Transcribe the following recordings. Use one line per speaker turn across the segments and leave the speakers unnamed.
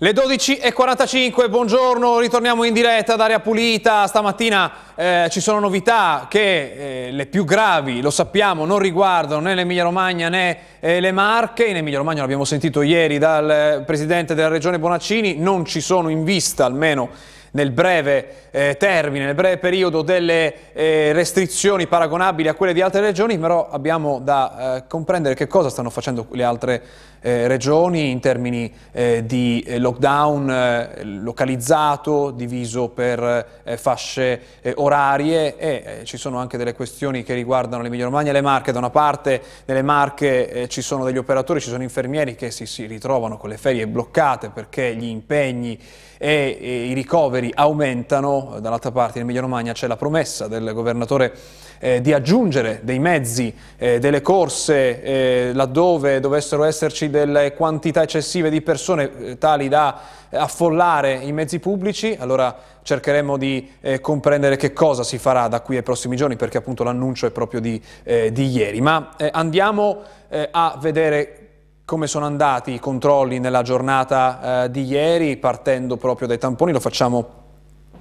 Le 12.45, buongiorno, ritorniamo in diretta ad Aria Pulita. Stamattina eh, ci sono novità che eh, le più gravi, lo sappiamo, non riguardano né l'Emilia Romagna né eh, le Marche. In Emilia Romagna l'abbiamo sentito ieri dal eh, Presidente della Regione Bonaccini, non ci sono in vista almeno nel breve eh, termine, nel breve periodo delle eh, restrizioni paragonabili a quelle di altre regioni, però abbiamo da eh, comprendere che cosa stanno facendo le altre eh, regioni in termini eh, di eh, lockdown localizzato, diviso per fasce orarie e ci sono anche delle questioni che riguardano l'Emilia Romagna e le Marche. Da una parte nelle Marche ci sono degli operatori, ci sono infermieri che si, si ritrovano con le ferie bloccate perché gli impegni e, e i ricoveri aumentano, dall'altra parte in Emilia Romagna c'è la promessa del governatore eh, di aggiungere dei mezzi, eh, delle corse eh, laddove dovessero esserci delle quantità eccessive di persone eh, tali da affollare i mezzi pubblici, allora cercheremo di eh, comprendere che cosa si farà da qui ai prossimi giorni perché appunto l'annuncio è proprio di, eh, di ieri. Ma andiamo a vedere come sono andati i controlli nella giornata eh, di ieri, partendo proprio dai tamponi, lo facciamo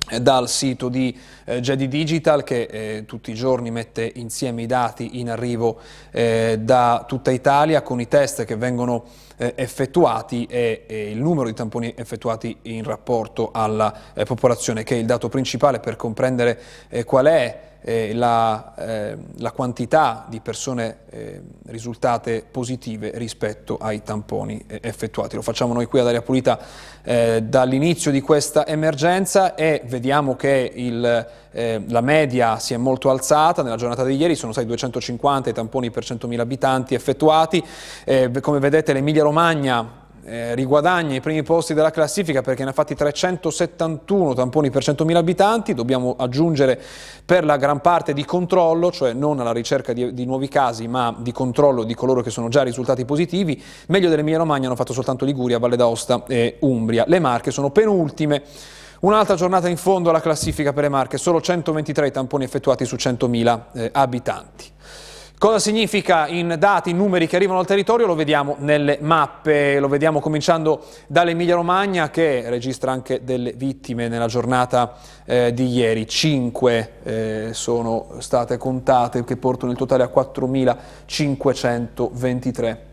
eh, dal sito di eh, Jedi Digital che eh, tutti i giorni mette insieme i dati in arrivo eh, da tutta Italia con i test che vengono eh, effettuati e, e, il numero di tamponi effettuati in rapporto alla eh, popolazione che è il dato principale per comprendere qual è eh, la, eh, la, quantità di persone eh, risultate positive rispetto ai tamponi eh, effettuati. Lo facciamo noi qui ad Aria Pulita eh, dall'inizio di questa emergenza e vediamo che il, eh, la media si è molto alzata. Nella giornata di ieri sono stati 250 i tamponi per 100.000 abitanti effettuati. come vedete l'Emilia Romagna eh, riguadagna i primi posti della classifica perché ne ha fatti 371 tamponi per 100.000 abitanti, dobbiamo aggiungere per la gran parte di controllo, cioè non alla ricerca di, di nuovi casi ma di controllo di coloro che sono già risultati positivi, meglio dell'Emilia Romagna hanno fatto soltanto Liguria, Valle d'Aosta e Umbria, le Marche sono penultime. Un'altra giornata in fondo alla classifica per le Marche, solo 123 tamponi effettuati su 100.000 eh, abitanti. Cosa significa in dati, in numeri che arrivano al territorio? Lo vediamo nelle mappe, lo vediamo cominciando dall'Emilia Romagna che registra anche delle vittime nella giornata eh, di ieri. Cinque eh, sono state contate che portano il totale a 4.523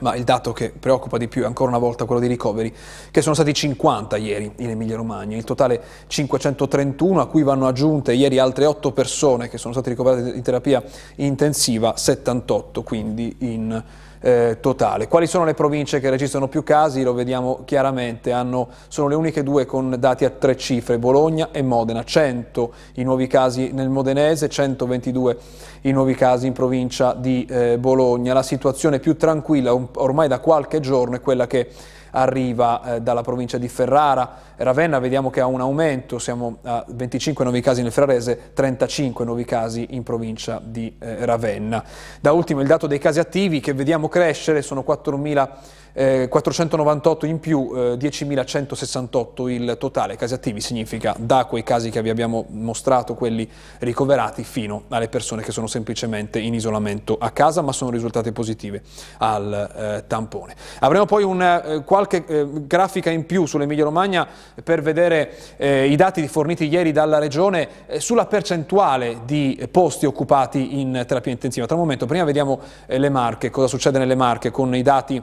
ma il dato che preoccupa di più è ancora una volta quello dei ricoveri, che sono stati 50 ieri in Emilia Romagna, il totale 531 a cui vanno aggiunte ieri altre 8 persone che sono state ricoverate in terapia intensiva, 78 quindi in eh, totale. Quali sono le province che registrano più casi? Lo vediamo chiaramente, hanno, sono le uniche due con dati a tre cifre, Bologna e Modena, 100 i nuovi casi nel Modenese, 122 i nuovi casi in provincia di eh, Bologna. La situazione più tranquilla ormai da qualche giorno è quella che arriva eh, dalla provincia di Ferrara. Ravenna vediamo che ha un aumento, siamo a 25 nuovi casi nel Ferrarese, 35 nuovi casi in provincia di eh, Ravenna. Da ultimo il dato dei casi attivi che vediamo crescere, sono 4.000 eh, 498 in più, eh, 10.168 il totale. Casi attivi significa da quei casi che vi abbiamo mostrato, quelli ricoverati, fino alle persone che sono semplicemente in isolamento a casa ma sono risultate positive al eh, tampone. Avremo poi una, eh, qualche eh, grafica in più sull'Emilia Romagna per vedere eh, i dati forniti ieri dalla Regione sulla percentuale di posti occupati in terapia intensiva. Tra un momento, prima vediamo le Marche, cosa succede nelle Marche con i dati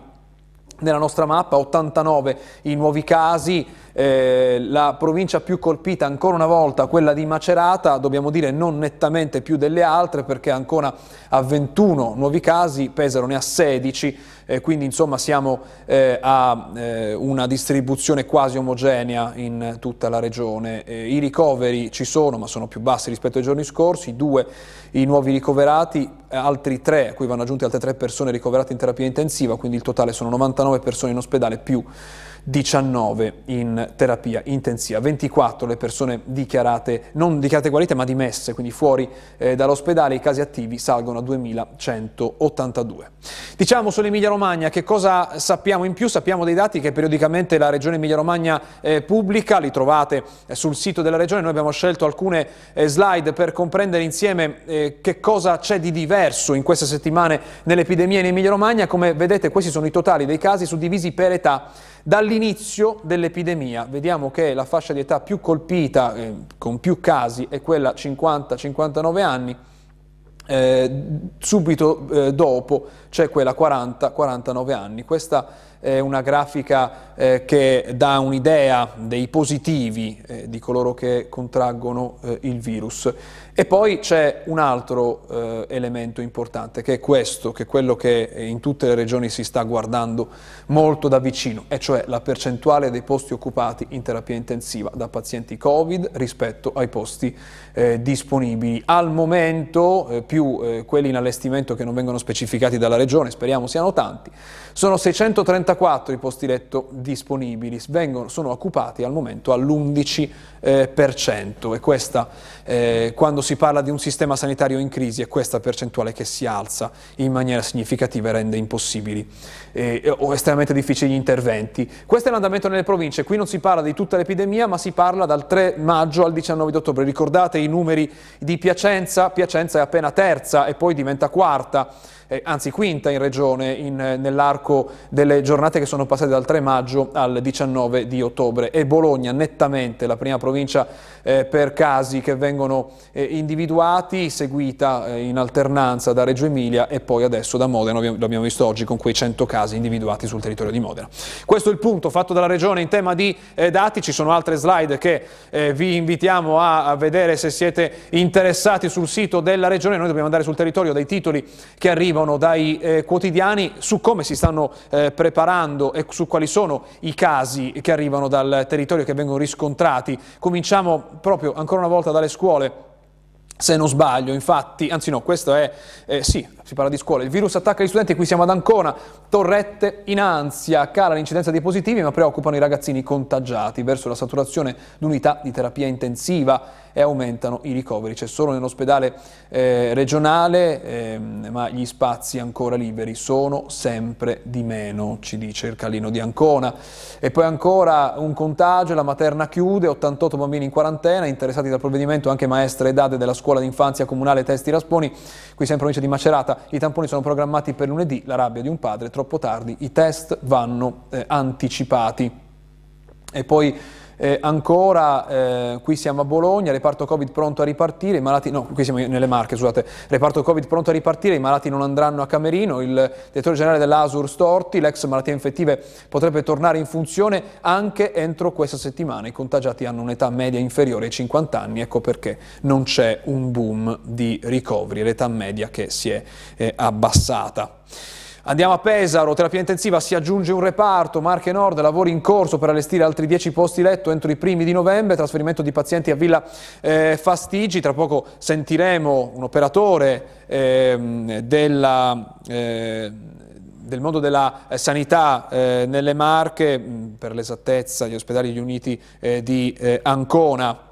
nella nostra mappa, 89 i nuovi casi, eh, la provincia più colpita ancora una volta, quella di Macerata, dobbiamo dire non nettamente più delle altre perché ancora a 21 nuovi casi, Pesaro ne ha 16, eh, quindi insomma siamo eh, a eh, una distribuzione quasi omogenea in tutta la regione. I ricoveri ci sono ma sono più bassi rispetto ai giorni scorsi, due i nuovi ricoverati, altri tre, a cui vanno aggiunte altre tre persone ricoverate in terapia intensiva, quindi il totale sono 99 persone in ospedale più 19 in terapia intensiva, 24 le persone dichiarate, non dichiarate guarite ma dimesse, quindi fuori eh, dall'ospedale, i casi attivi salgono a 2182. Diciamo sull'Emilia Romagna che cosa sappiamo in più? Sappiamo dei dati che periodicamente la Regione Emilia Romagna eh, pubblica, li trovate eh, sul sito della Regione, noi abbiamo scelto alcune eh, slide per comprendere insieme eh, che cosa c'è di diverso in queste settimane nell'epidemia in Emilia Romagna, come vedete questi sono i totali dei casi suddivisi per età Dall'inizio dell'epidemia vediamo che la fascia di età più colpita, eh, con più casi, è quella 50-59 anni, eh, subito eh, dopo c'è quella 40-49 anni. Questa è una grafica eh, che dà un'idea dei positivi eh, di coloro che contraggono eh, il virus. E poi c'è un altro eh, elemento importante che è questo, che è quello che in tutte le regioni si sta guardando molto da vicino, e cioè la percentuale dei posti occupati in terapia intensiva da pazienti Covid rispetto ai posti eh, disponibili. Al momento, eh, più quelli in allestimento che non vengono specificati dalla regione, speriamo siano tanti, sono 634 i posti letto disponibili, vengono, sono occupati al momento all'11% eh, e questa, eh, quando si parla di un sistema sanitario in crisi, è questa percentuale che si alza in maniera significativa e rende impossibili eh, o estremamente difficili gli interventi. Questo è l'andamento nelle province, qui non si parla di tutta l'epidemia, ma si parla dal 3 maggio al 19 ottobre. Ricordate i numeri di Piacenza? Piacenza è appena terza e poi diventa quarta eh, anzi quinta in regione in, nell'arco delle giornate che sono passate dal 3 maggio al 19 di ottobre. E Bologna nettamente la prima provincia eh, per casi che vengono eh, individuati, seguita eh, in alternanza da Reggio Emilia e poi adesso da Modena, lo abbiamo visto oggi con quei 100 casi individuati sul territorio di Modena. Questo è il punto fatto dalla regione in tema di eh, dati, ci sono altre slide che eh, vi invitiamo a, a vedere se siete interessati sul sito della regione, noi dobbiamo andare sul territorio dai titoli che arrivano arrivano dai eh, quotidiani su come si stanno eh, preparando e su quali sono i casi che arrivano dal territorio che vengono riscontrati. Cominciamo proprio ancora una volta dalle scuole se non sbaglio, infatti, anzi no, questo è, eh, sì, si parla di scuola, il virus attacca gli studenti, qui siamo ad Ancona, torrette in ansia, cala l'incidenza dei positivi ma preoccupano i ragazzini contagiati. Verso la saturazione d'unità di terapia intensiva e aumentano i ricoveri, c'è solo nell'ospedale eh, regionale eh, ma gli spazi ancora liberi sono sempre di meno, ci dice il Calino di Ancona. E poi ancora un contagio, la materna chiude, 88 bambini in quarantena, interessati dal provvedimento anche maestre e date della scuola d'infanzia comunale Testi Rasponi, qui sempre in provincia di Macerata, i tamponi sono programmati per lunedì, la rabbia di un padre, troppo tardi, i test vanno eh, anticipati. E poi eh, ancora, eh, qui siamo a Bologna, reparto Covid pronto a ripartire, i malati, no, qui siamo nelle Marche, scusate, reparto Covid pronto a ripartire, i malati non andranno a Camerino, il direttore generale dell'Asur Storti, l'ex malattie infettive potrebbe tornare in funzione anche entro questa settimana, i contagiati hanno un'età media inferiore ai 50 anni, ecco perché non c'è un boom di ricoveri, l'età media che si è eh, abbassata. Andiamo a Pesaro, terapia intensiva, si aggiunge un reparto, Marche Nord, lavori in corso per allestire altri 10 posti letto entro i primi di novembre, trasferimento di pazienti a Villa eh, Fastigi, tra poco sentiremo un operatore eh, della... Eh, del mondo della eh, sanità eh, nelle Marche, per l'esattezza gli ospedali riuniti eh, di eh, Ancona.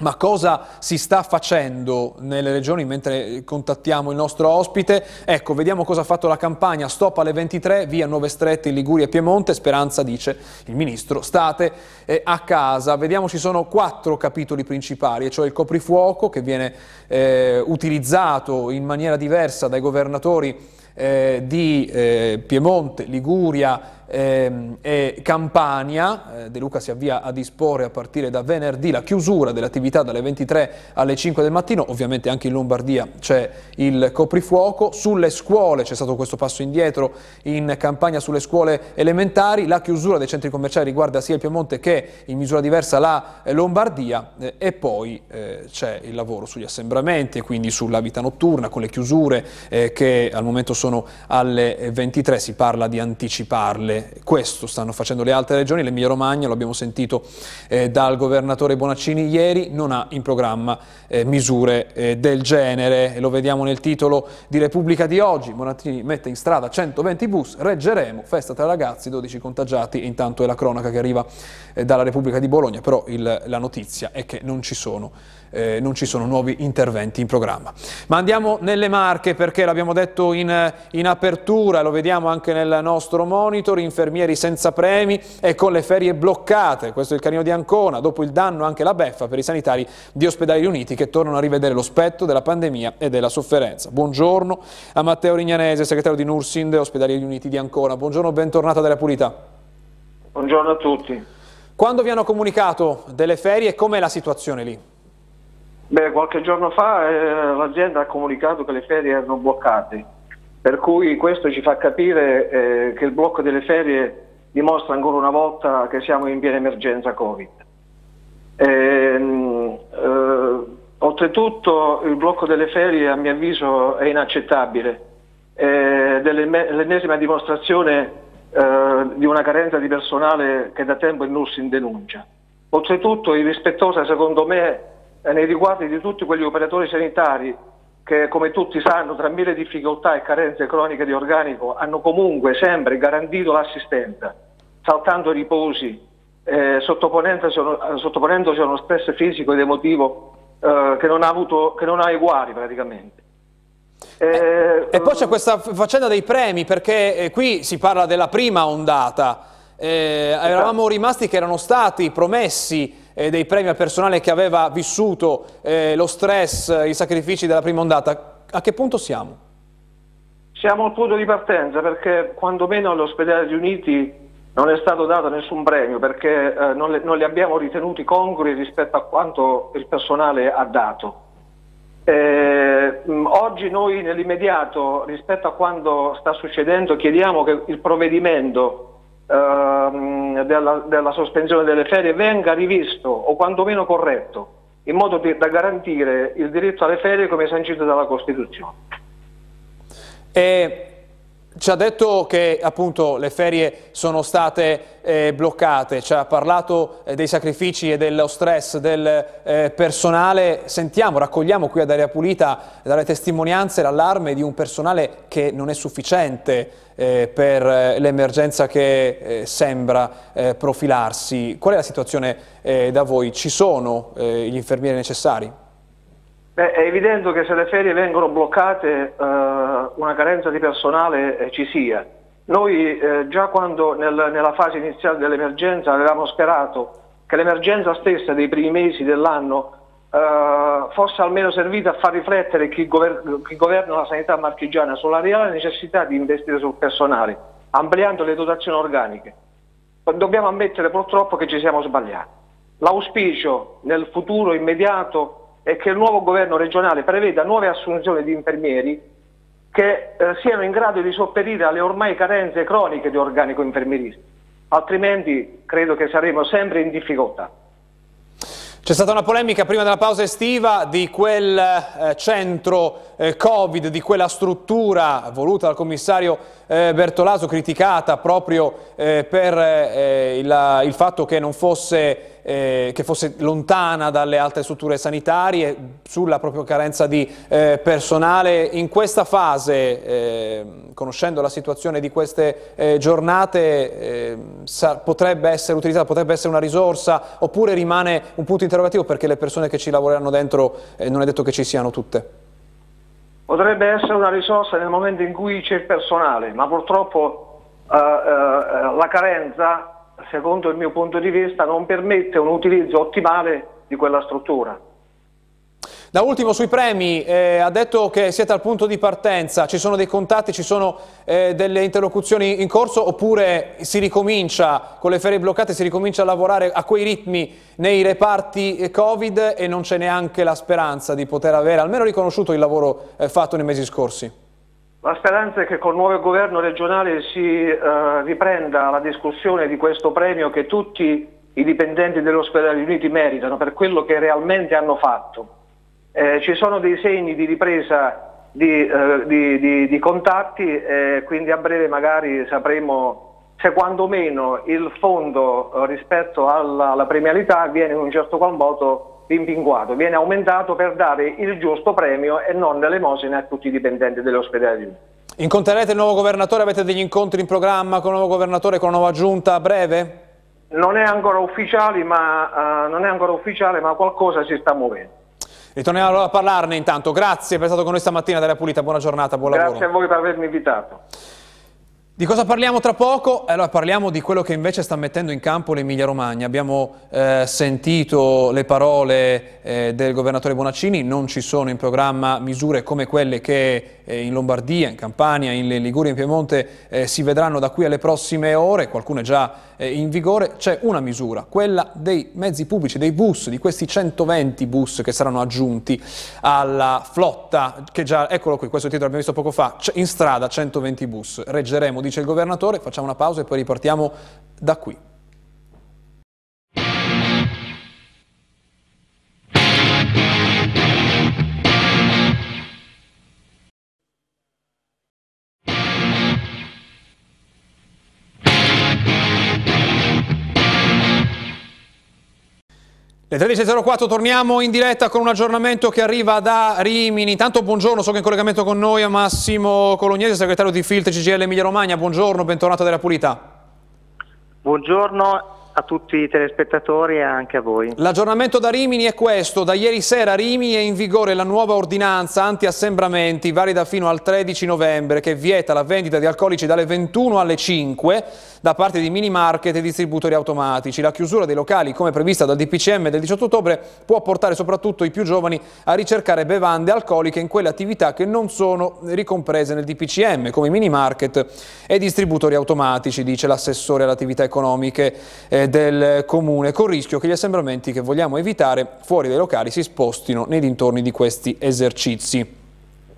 Ma cosa si sta facendo nelle regioni mentre contattiamo il nostro ospite? Ecco, vediamo cosa ha fatto la campagna Stop alle 23, via Nuove Strette Liguria e Piemonte. Speranza dice il ministro, state eh, a casa. Vediamo ci sono quattro capitoli principali, cioè il coprifuoco che viene eh, utilizzato in maniera diversa dai governatori eh, di eh, Piemonte, Liguria eh, e Campania. Eh, De Luca si avvia a disporre a partire da venerdì la chiusura delle attività dalle 23 alle 5 del mattino, ovviamente anche in Lombardia c'è il coprifuoco, sulle scuole c'è stato questo passo indietro in campagna sulle scuole elementari, la chiusura dei centri commerciali riguarda sia il Piemonte che in misura diversa la Lombardia. Eh, e poi eh, c'è il lavoro sugli assembramenti e quindi sulla vita notturna con le chiusure eh, che al momento sono alle 23, si parla di anticiparle questo stanno facendo le altre regioni, l'Emilia Romagna, lo abbiamo sentito eh, dal governatore Bonaccini ieri, non ha in programma eh, misure eh, del genere, lo vediamo nel titolo di Repubblica di oggi, Bonaccini mette in strada 120 bus, reggeremo, festa tra ragazzi, 12 contagiati, intanto è la cronaca che arriva eh, dalla Repubblica di Bologna, però il, la notizia è che non ci sono eh, non ci sono nuovi interventi in programma. Ma andiamo nelle Marche perché l'abbiamo detto in, in apertura, lo vediamo anche nel nostro monitor, infermieri senza premi e con le ferie bloccate, questo è il canino di Ancona, dopo il danno anche la beffa per i sanitari di ospedali riuniti che tornano a rivedere lo spettro della pandemia e della sofferenza. Buongiorno a Matteo Rignanese, segretario di Nursind, ospedali riuniti di Ancona. Buongiorno, bentornato dalla Pulita.
Buongiorno a tutti.
Quando vi hanno comunicato delle ferie com'è la situazione lì?
Beh, qualche giorno fa eh, l'azienda ha comunicato che le ferie erano bloccate, per cui questo ci fa capire eh, che il blocco delle ferie dimostra ancora una volta che siamo in piena emergenza Covid. Ehm, eh, oltretutto il blocco delle ferie a mio avviso è inaccettabile, è l'ennesima dimostrazione eh, di una carenza di personale che da tempo è NUS in denuncia. Oltretutto irrispettosa secondo me nei riguardi di tutti quegli operatori sanitari che come tutti sanno tra mille difficoltà e carenze croniche di organico hanno comunque sempre garantito l'assistenza, saltando riposi, eh, sottoponendosi, sottoponendosi a uno stress fisico ed emotivo eh, che, non ha avuto, che non ha uguali praticamente.
Eh, e poi c'è questa faccenda dei premi, perché eh, qui si parla della prima ondata. Eh, esatto. eravamo rimasti che erano stati promessi eh, dei premi al personale che aveva vissuto eh, lo stress, i sacrifici della prima ondata. A che punto siamo?
Siamo al punto di partenza perché quantomeno all'ospedale riuniti non è stato dato nessun premio perché eh, non, le, non, li abbiamo ritenuti congrui rispetto a quanto il personale ha dato. Eh, oggi noi nell'immediato rispetto a quanto sta succedendo chiediamo che il provvedimento eh, della, della, sospensione delle ferie venga rivisto o quantomeno corretto in modo di, da garantire il diritto alle ferie come sancito dalla Costituzione.
E ci ha detto che appunto le ferie sono state eh, bloccate, ci ha parlato eh, dei sacrifici e dello stress del eh, personale. Sentiamo, raccogliamo qui ad Aria Pulita dalle testimonianze l'allarme di un personale che non è sufficiente eh, per eh, l'emergenza che eh, sembra profilarsi. Qual è la situazione da voi? Ci sono gli infermieri necessari?
Beh, è evidente che se le ferie vengono bloccate eh, una carenza di personale eh, ci sia. Noi eh, già quando nel, nella fase iniziale dell'emergenza avevamo sperato che l'emergenza stessa dei primi mesi dell'anno eh, fosse almeno servita a far riflettere chi, gover chi governa la sanità marchigiana sulla reale necessità di investire sul personale, ampliando le dotazioni organiche. Dobbiamo ammettere purtroppo che ci siamo sbagliati. L'auspicio nel futuro immediato è che il nuovo governo regionale preveda nuove assunzioni di infermieri che eh, siano in grado di sopperire alle ormai carenze croniche di organico infermieristico, altrimenti credo che saremo sempre in difficoltà.
C'è stata una polemica prima della pausa estiva di quel eh, centro eh, Covid, di quella struttura voluta dal commissario eh, Bertolaso, criticata proprio eh, per eh, il, il, fatto che non fosse eh, che fosse lontana dalle altre strutture sanitarie, sulla propria carenza di eh, personale. In questa fase, eh, conoscendo la situazione di queste eh, giornate, eh, potrebbe essere utilizzata, potrebbe essere una risorsa oppure rimane un punto interrogativo perché le persone che ci lavoreranno dentro eh, non è detto che ci siano tutte?
Potrebbe essere una risorsa nel momento in cui c'è il personale, ma purtroppo la carenza secondo il mio punto di vista, non permette un utilizzo ottimale di quella struttura.
Da ultimo sui premi, eh, ha detto che siete al punto di partenza, ci sono dei contatti, ci sono eh, delle interlocuzioni in corso oppure si ricomincia con le ferie bloccate, si ricomincia a lavorare a quei ritmi nei reparti eh, Covid e non c'è neanche la speranza di poter avere almeno riconosciuto il lavoro eh, fatto nei mesi scorsi?
La speranza è che col nuovo governo regionale si eh, riprenda la discussione di questo premio che tutti i dipendenti dell'ospedale Uniti meritano per quello che realmente hanno fatto. Eh, ci sono dei segni di ripresa di, eh, di, di, di contatti e quindi a breve magari sapremo se quantomeno il fondo eh, rispetto alla, alla premialità viene in un certo qual modo rimpinguato, viene aumentato per dare il giusto premio e non l'elemosina a tutti i dipendenti dell'ospedale.
Incontrerete il nuovo governatore? Avete degli incontri in programma con il nuovo governatore, con la nuova giunta a breve?
Non è ancora ufficiale, ma, uh, non è ancora ufficiale, ma qualcosa si sta muovendo.
Ritorniamo allora a parlarne intanto. Grazie per essere stato con noi stamattina della Pulita. Buona giornata, buon
Grazie
lavoro.
Grazie a voi per avermi invitato.
Di cosa parliamo tra poco? Allora parliamo di quello che invece sta mettendo in campo l'Emilia Romagna. Abbiamo eh, sentito le parole eh, del governatore Bonaccini, non ci sono in programma misure come quelle che in Lombardia, in Campania, in Liguria, in Piemonte eh, si vedranno da qui alle prossime ore, qualcuno è già eh, in vigore, c'è una misura, quella dei mezzi pubblici, dei bus, di questi 120 bus che saranno aggiunti alla flotta, che già, eccolo qui, questo titolo l'abbiamo visto poco fa, in strada 120 bus, reggeremo, dice il governatore, facciamo una pausa e poi ripartiamo da qui. Le 13.04 torniamo in diretta con un aggiornamento che arriva da Rimini. Intanto buongiorno, so che in collegamento con noi è Massimo Colognese, segretario di Filtri CGL Emilia Romagna. Buongiorno, bentornato della Pulita.
Buongiorno a tutti i telespettatori e anche a voi.
L'aggiornamento da Rimini è questo, da ieri sera a Rimini è in vigore la nuova ordinanza anti-assembramenti valida fino al 13 novembre che vieta la vendita di alcolici dalle 21 alle 5 da parte di mini market e distributori automatici. La chiusura dei locali come prevista dal DPCM del 18 ottobre può portare soprattutto i più giovani a ricercare bevande alcoliche in quelle attività che non sono ricomprese nel DPCM come mini market e distributori automatici, dice l'assessore alle attività economiche eh, del comune, con il rischio che gli assembramenti che vogliamo evitare fuori dai locali si spostino nei dintorni di questi esercizi.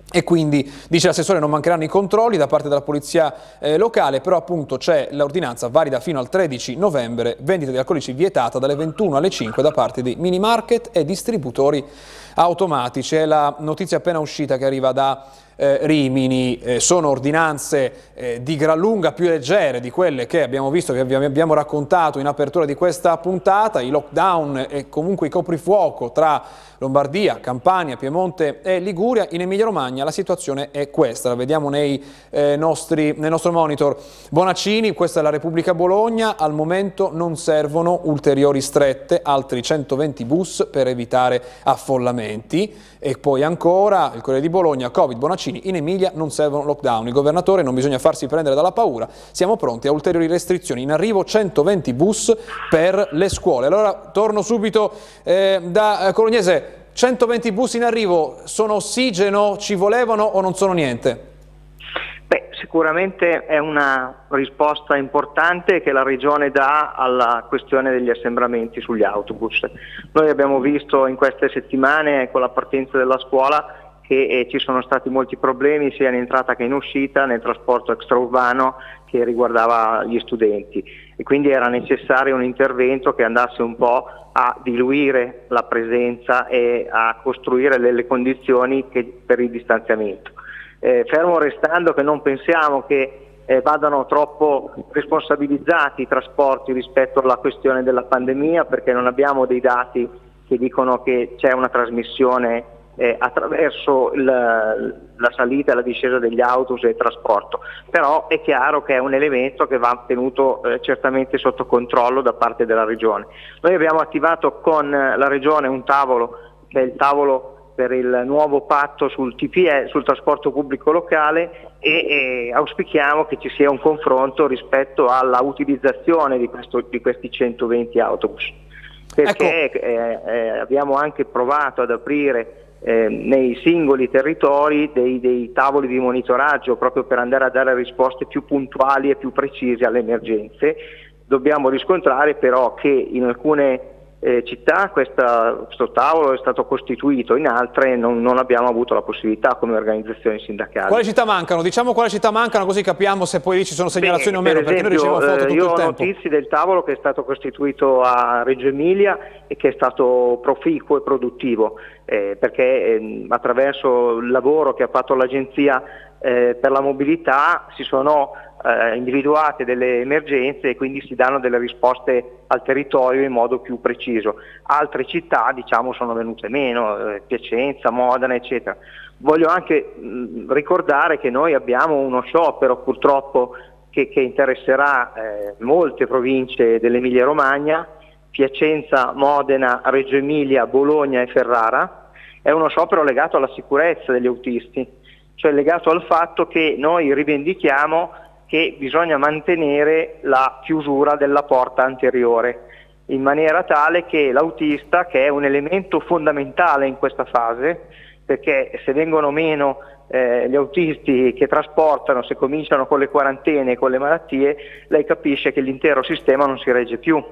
E quindi, dice l'assessore, non mancheranno i controlli da parte della polizia eh, locale, però appunto c'è l'ordinanza valida fino al 13 novembre, vendita di alcolici vietata dalle 21 alle 5 da parte di mini market e distributori automatici. È la notizia appena uscita che arriva da eh, Rimini, eh, sono ordinanze eh, di gran lunga più leggere di quelle che abbiamo visto, che abbiamo raccontato in apertura di questa puntata, i lockdown e comunque i coprifuoco tra Lombardia, Campania, Piemonte e Liguria, in Emilia Romagna la situazione è questa, la vediamo nei, eh, nostri, nel nostro monitor. Bonaccini, questa è la Repubblica Bologna, al momento non servono ulteriori strette, altri 120 bus per evitare affollamenti. E poi ancora il Corriere di Bologna, Covid, Bonaccini, in Emilia non servono lockdown, il governatore non bisogna farsi prendere dalla paura, siamo pronti a ulteriori restrizioni, in arrivo 120 bus per le scuole. Allora torno subito eh, da eh, Colognese, 120 bus in arrivo sono ossigeno, ci volevano o non sono niente?
Beh, sicuramente è una risposta importante che la Regione dà alla questione degli assembramenti sugli autobus. Noi abbiamo visto in queste settimane con la partenza della scuola che eh, ci sono stati molti problemi sia in entrata che in uscita nel trasporto extraurbano che riguardava gli studenti e quindi era necessario un intervento che andasse un po' a diluire la presenza e a costruire delle condizioni che, per il distanziamento. Eh, fermo restando che non pensiamo che eh, vadano troppo responsabilizzati i trasporti rispetto alla questione della pandemia perché non abbiamo dei dati che dicono che c'è una trasmissione eh, attraverso il, la salita e la discesa degli autobus e il trasporto, però è chiaro che è un elemento che va tenuto eh, certamente sotto controllo da parte della Regione. Noi abbiamo attivato con la Regione un tavolo che è il tavolo per il nuovo patto sul TPE, sul trasporto pubblico locale e, e auspichiamo che ci sia un confronto rispetto alla utilizzazione di, questo, di questi 120 autobus perché ecco. eh, eh, abbiamo anche provato ad aprire eh, nei singoli territori dei, dei, tavoli di monitoraggio proprio per andare a dare risposte più puntuali e più precise alle emergenze. Dobbiamo riscontrare però che in alcune eh, città questa, questo tavolo è stato costituito, in altre non, non, abbiamo avuto la possibilità come organizzazioni sindacali.
Quali città mancano? Diciamo quali città mancano così capiamo se poi lì ci sono segnalazioni Beh, o meno,
esempio, perché noi riceviamo foto eh, tutto. Io ho notizie del tavolo che è stato costituito a Reggio Emilia e che è stato proficuo e produttivo, eh, perché eh, attraverso il lavoro che ha fatto l'Agenzia eh, per la mobilità si sono eh, individuate delle emergenze e quindi si danno delle risposte al territorio in modo più preciso. Altre città diciamo, sono venute meno, eh, Piacenza, Modena eccetera. Voglio anche mh, ricordare che noi abbiamo uno sciopero purtroppo che, che interesserà eh, molte province dell'Emilia Romagna, Piacenza, Modena, Reggio Emilia, Bologna e Ferrara. È uno sciopero legato alla sicurezza degli autisti, cioè legato al fatto che noi rivendichiamo che bisogna mantenere la chiusura della porta anteriore in maniera tale che l'autista, che è un elemento fondamentale in questa fase, perché se vengono meno eh, gli autisti che trasportano, se cominciano con le quarantene e con le malattie, lei capisce che l'intero sistema non si regge più.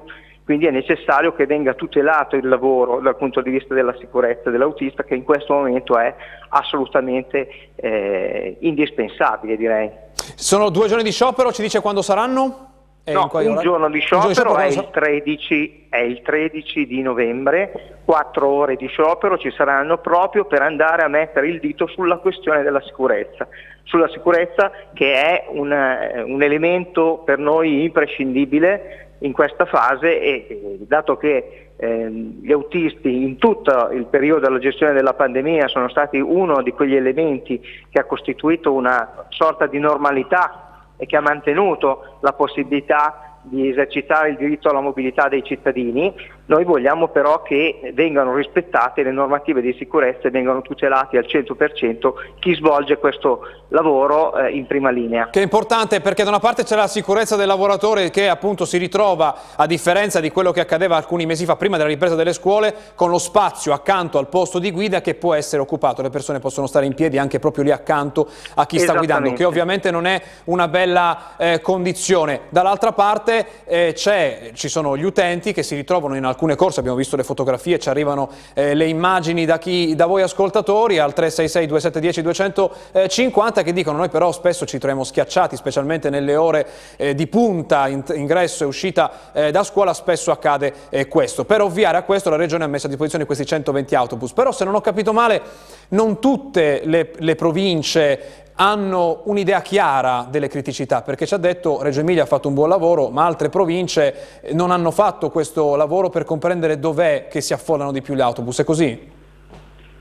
Quindi è necessario che venga tutelato il lavoro dal punto di vista della sicurezza dell'autista che in questo momento è assolutamente eh, indispensabile direi.
Sono due giorni di sciopero, ci dice quando saranno?
no, un giorno di sciopero, giorno di sciopero è, il 13, è, il 13, di novembre, quattro ore di sciopero ci saranno proprio per andare a mettere il dito sulla questione della sicurezza, sulla sicurezza che è un, un elemento per noi imprescindibile in questa fase e dato che eh, gli autisti in tutto il periodo della gestione della pandemia sono stati uno di quegli elementi che ha costituito una sorta di normalità e che ha mantenuto la possibilità di esercitare il diritto alla mobilità dei cittadini, noi vogliamo però che vengano rispettate le normative di sicurezza e vengano tutelati al 100% chi svolge questo lavoro eh, in prima linea.
Che è importante perché da una parte c'è la sicurezza del lavoratore che appunto si ritrova, a differenza di quello che accadeva alcuni mesi fa prima della ripresa delle scuole, con lo spazio accanto al posto di guida che può essere occupato, le persone possono stare in piedi anche proprio lì accanto a chi sta guidando, che ovviamente non è una bella eh, condizione. Dall'altra parte eh, ci sono gli utenti che si ritrovano in alcune corse, abbiamo visto le fotografie, ci arrivano eh, le immagini da, chi, da voi ascoltatori al 366 2710 250 che dicono noi però spesso ci troviamo schiacciati, specialmente nelle ore eh, di punta, in, ingresso e uscita eh, da scuola, spesso accade eh, questo. Per ovviare a questo la Regione ha messo a disposizione questi 120 autobus, però se non ho capito male non tutte le, le province hanno un'idea chiara delle criticità, perché ci ha detto Reggio Emilia ha fatto un buon lavoro, ma altre province non hanno fatto questo lavoro per comprendere dov'è che si affollano di più gli autobus, è così?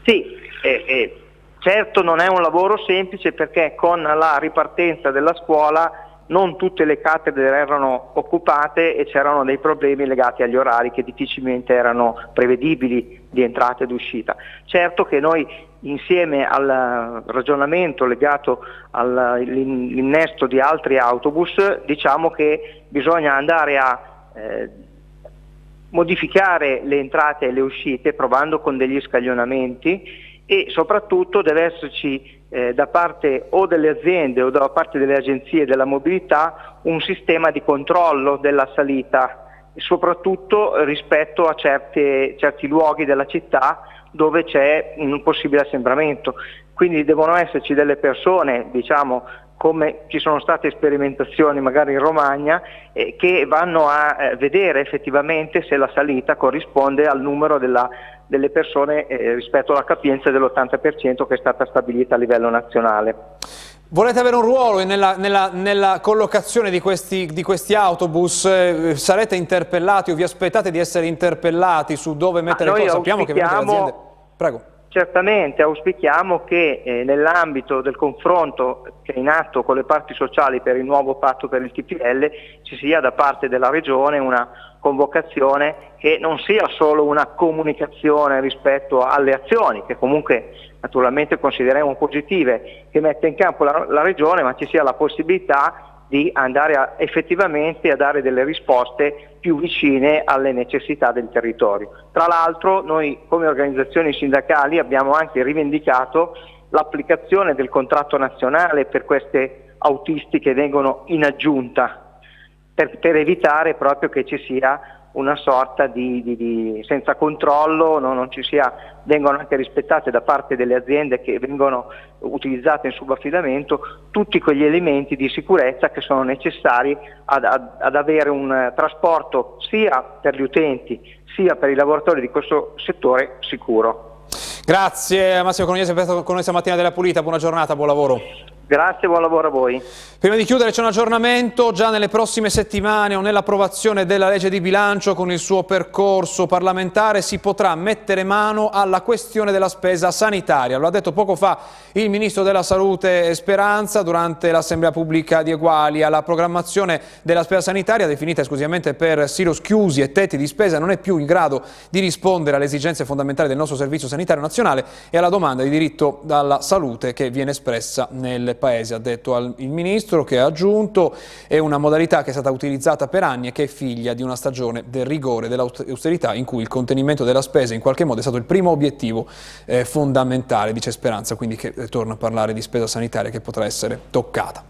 Sì, eh, eh, certo non è un lavoro semplice perché con la ripartenza della scuola non tutte le cattedre erano occupate e c'erano dei problemi legati agli orari che difficilmente erano prevedibili di entrata ed uscita. Certo che noi insieme al ragionamento legato all'innesto di altri autobus diciamo che bisogna andare a eh, modificare le entrate e le uscite provando con degli scaglionamenti e soprattutto deve esserci eh, da parte o delle aziende o da parte delle agenzie della mobilità un sistema di controllo della salita, soprattutto rispetto a certe, certi luoghi della città dove c'è un possibile assembramento. Quindi devono esserci delle persone, diciamo, come ci sono state sperimentazioni magari in Romagna, eh, che vanno a eh, vedere effettivamente se la salita corrisponde al numero della, delle persone eh, rispetto alla capienza dell'80% che è stata stabilita a livello nazionale.
Volete avere un ruolo nella, nella, nella collocazione di questi, di questi autobus? Eh, sarete interpellati o vi aspettate di essere interpellati su dove mettere le cose? Sappiamo che le aziende...
Prego. Certamente auspichiamo che eh, nell'ambito del confronto che è in atto con le parti sociali per il nuovo patto per il TPL ci sia da parte della Regione una convocazione che non sia solo una comunicazione rispetto alle azioni, che comunque naturalmente consideriamo positive, che mette in campo la, la Regione, ma ci sia la possibilità di andare a, effettivamente a dare delle risposte più vicine alle necessità del territorio. Tra l'altro noi come organizzazioni sindacali abbiamo anche rivendicato l'applicazione del contratto nazionale per queste autisti che vengono in aggiunta per, per evitare proprio che ci sia una sorta di, di, di senza controllo, no? non ci sia, vengono anche rispettate da parte delle aziende che vengono utilizzate in subaffidamento tutti quegli elementi di sicurezza che sono necessari ad, ad, ad avere un trasporto sia per gli utenti sia per i lavoratori di questo settore sicuro.
Grazie Massimo Coniese per essere con noi stamattina della Pulita, buona giornata, buon lavoro.
Grazie, buon lavoro a voi.
Prima di chiudere c'è un aggiornamento, già nelle prossime settimane o nell'approvazione della legge di bilancio con il suo percorso parlamentare si potrà mettere mano alla questione della spesa sanitaria. Lo ha detto poco fa il Ministro della Salute Speranza durante l'Assemblea Pubblica di Eguali. La programmazione della spesa sanitaria definita esclusivamente per silos chiusi e tetti di spesa non è più in grado di rispondere alle esigenze fondamentali del nostro Servizio Sanitario Nazionale e alla domanda di diritto alla salute che viene espressa nel del Paese, ha detto il Ministro, che ha aggiunto è una modalità che è stata utilizzata per anni e che è figlia di una stagione del rigore, dell'austerità, in cui il contenimento della spesa in qualche modo è stato il primo obiettivo eh, fondamentale, dice Speranza, quindi che eh, torna a parlare di spesa sanitaria che potrà essere toccata.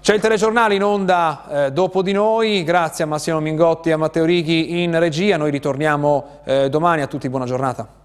C'è il telegiornale in onda eh, dopo di noi, grazie a Massimo Mingotti e a Matteo Righi in regia, noi ritorniamo eh, domani, a tutti buona giornata.